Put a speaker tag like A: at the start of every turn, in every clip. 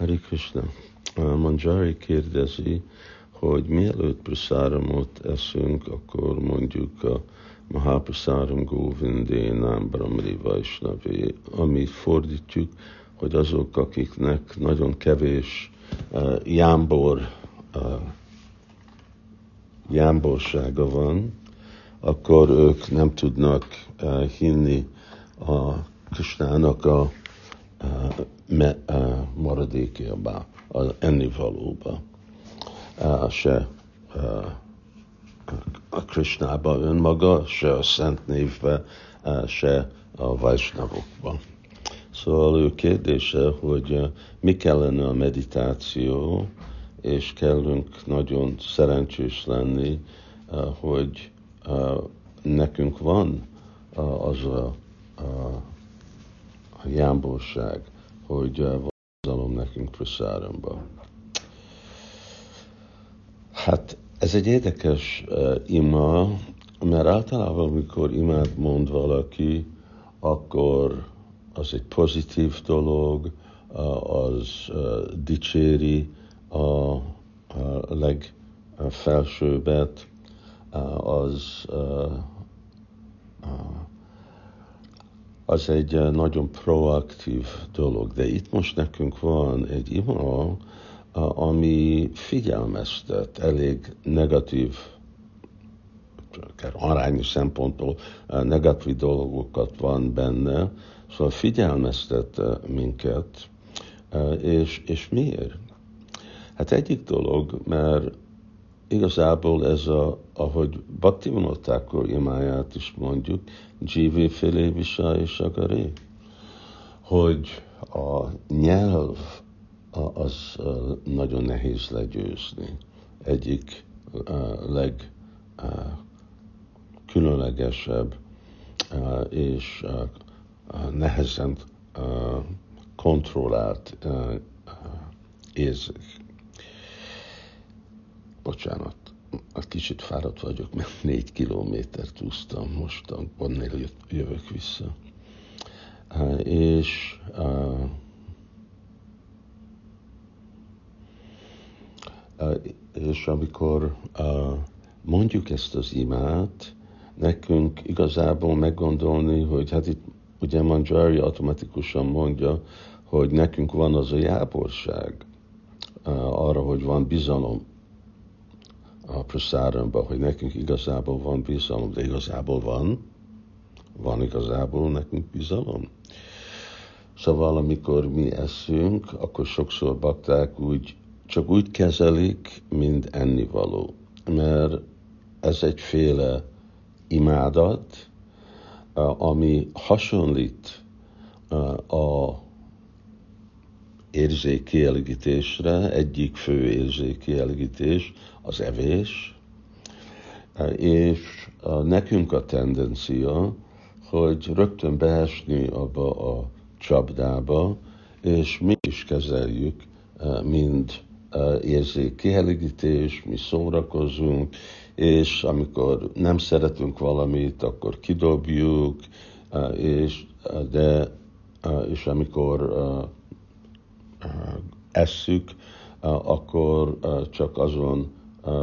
A: Hari Krishna. Manjari kérdezi, hogy mielőtt prasáramot eszünk, akkor mondjuk a Mahaprasáram Govindé Námbramri Vaisnavi, amit fordítjuk, hogy azok, akiknek nagyon kevés uh, jámbor, uh, jámborsága van, akkor ők nem tudnak uh, hinni a Krisnának a maradékjába, az ennivalóba, se a Krisnába önmaga, se a Szent névbe, se a Vajsnavokba. Szóval ő kérdése, hogy mi kellene a meditáció, és kellünk nagyon szerencsés lenni, hogy nekünk van az a, a, a jámborság, hogy vonzalom nekünk prasáramba. Hát ez egy érdekes uh, ima, mert általában, amikor imád mond valaki, akkor az egy pozitív dolog, az uh, dicséri a, legfelsőbbet, az uh, az egy nagyon proaktív dolog. De itt most nekünk van egy ima, ami figyelmeztet elég negatív, akár arányi szempontból negatív dolgokat van benne, szóval figyelmeztet minket, és, és miért? Hát egyik dolog, mert igazából ez a, ahogy Bhaktivinoda Thakur imáját is mondjuk, Jivé Félé és Agaré, hogy a nyelv az nagyon nehéz legyőzni. Egyik leg különlegesebb és nehezen kontrollált érzék bocsánat, egy kicsit fáradt vagyok, mert négy kilométert úsztam most, onnél jövök vissza. És és amikor mondjuk ezt az imát, nekünk igazából meggondolni, hogy hát itt ugye Manjari automatikusan mondja, hogy nekünk van az a jáborság arra, hogy van bizalom a prasáramba, hogy nekünk igazából van bizalom, de igazából van, van igazából nekünk bizalom. Szóval amikor mi eszünk, akkor sokszor bakták úgy, csak úgy kezelik, mint ennivaló. Mert ez egyféle imádat, ami hasonlít a érzékkielégítésre, egyik fő érzékkielégítés az evés, és nekünk a tendencia, hogy rögtön beesni abba a csapdába, és mi is kezeljük, mind érzékkielégítés, mi szórakozunk, és amikor nem szeretünk valamit, akkor kidobjuk, és, de, és amikor esszük, akkor csak azon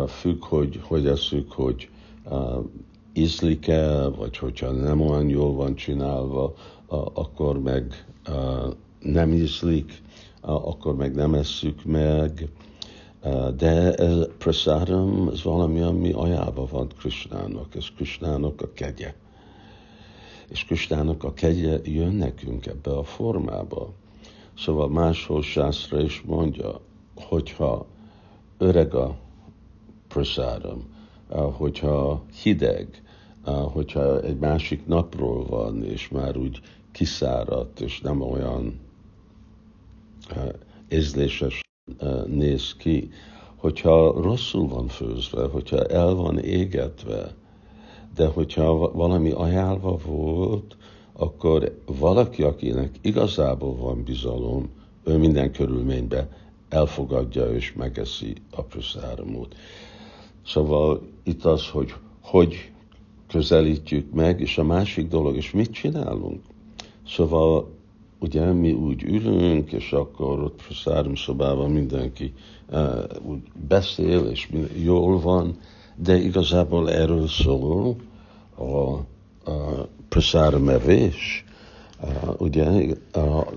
A: függ, hogy hogy eszük, hogy ízlik-e, vagy hogyha nem olyan jól van csinálva, akkor meg nem ízlik, akkor meg nem esszük meg. De ez prasáram, ez valami, ami ajába van Krisnának, ez Krisnának a kegye. És Krisnának a kegye jön nekünk ebbe a formába. Szóval máshol sászra is mondja, hogyha öreg a prasáram, hogyha hideg, hogyha egy másik napról van, és már úgy kiszáradt, és nem olyan ízléses néz ki, hogyha rosszul van főzve, hogyha el van égetve, de hogyha valami ajánlva volt, akkor valaki, akinek igazából van bizalom, ő minden körülményben elfogadja és megeszi a praszáramot. Szóval itt az, hogy hogy közelítjük meg, és a másik dolog, és mit csinálunk. Szóval ugye mi úgy ülünk, és akkor ott szárom szobában mindenki uh, úgy beszél, és jól van, de igazából erről szól a, a praszáramevés. Uh, ugye a,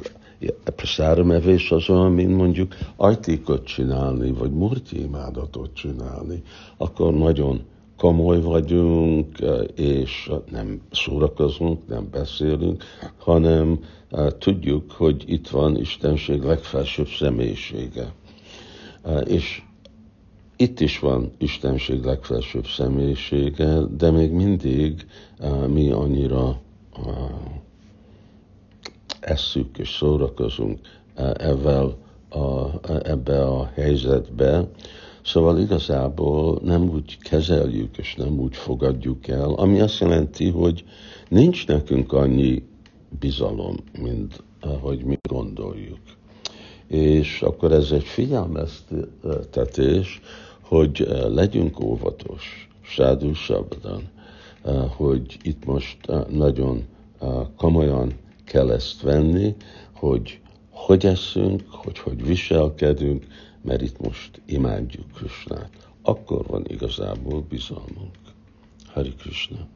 A: praszáramevés az olyan, mint mondjuk ajtékot csinálni, vagy murti imádatot csinálni, akkor nagyon komoly vagyunk, és nem szórakozunk, nem beszélünk, hanem tudjuk, hogy itt van Istenség legfelsőbb személyisége. És itt is van Istenség legfelsőbb személyisége, de még mindig mi annyira esszük és szórakozunk ebben a, ebbe a helyzetbe, Szóval igazából nem úgy kezeljük és nem úgy fogadjuk el, ami azt jelenti, hogy nincs nekünk annyi bizalom, mint ahogy mi gondoljuk. És akkor ez egy figyelmeztetés, hogy legyünk óvatos, sádu sabadan, hogy itt most nagyon komolyan kell ezt venni, hogy hogy eszünk, hogy hogy viselkedünk, mert itt most imádjuk Krisnát. Akkor van igazából bizalmunk. Hari Krishna.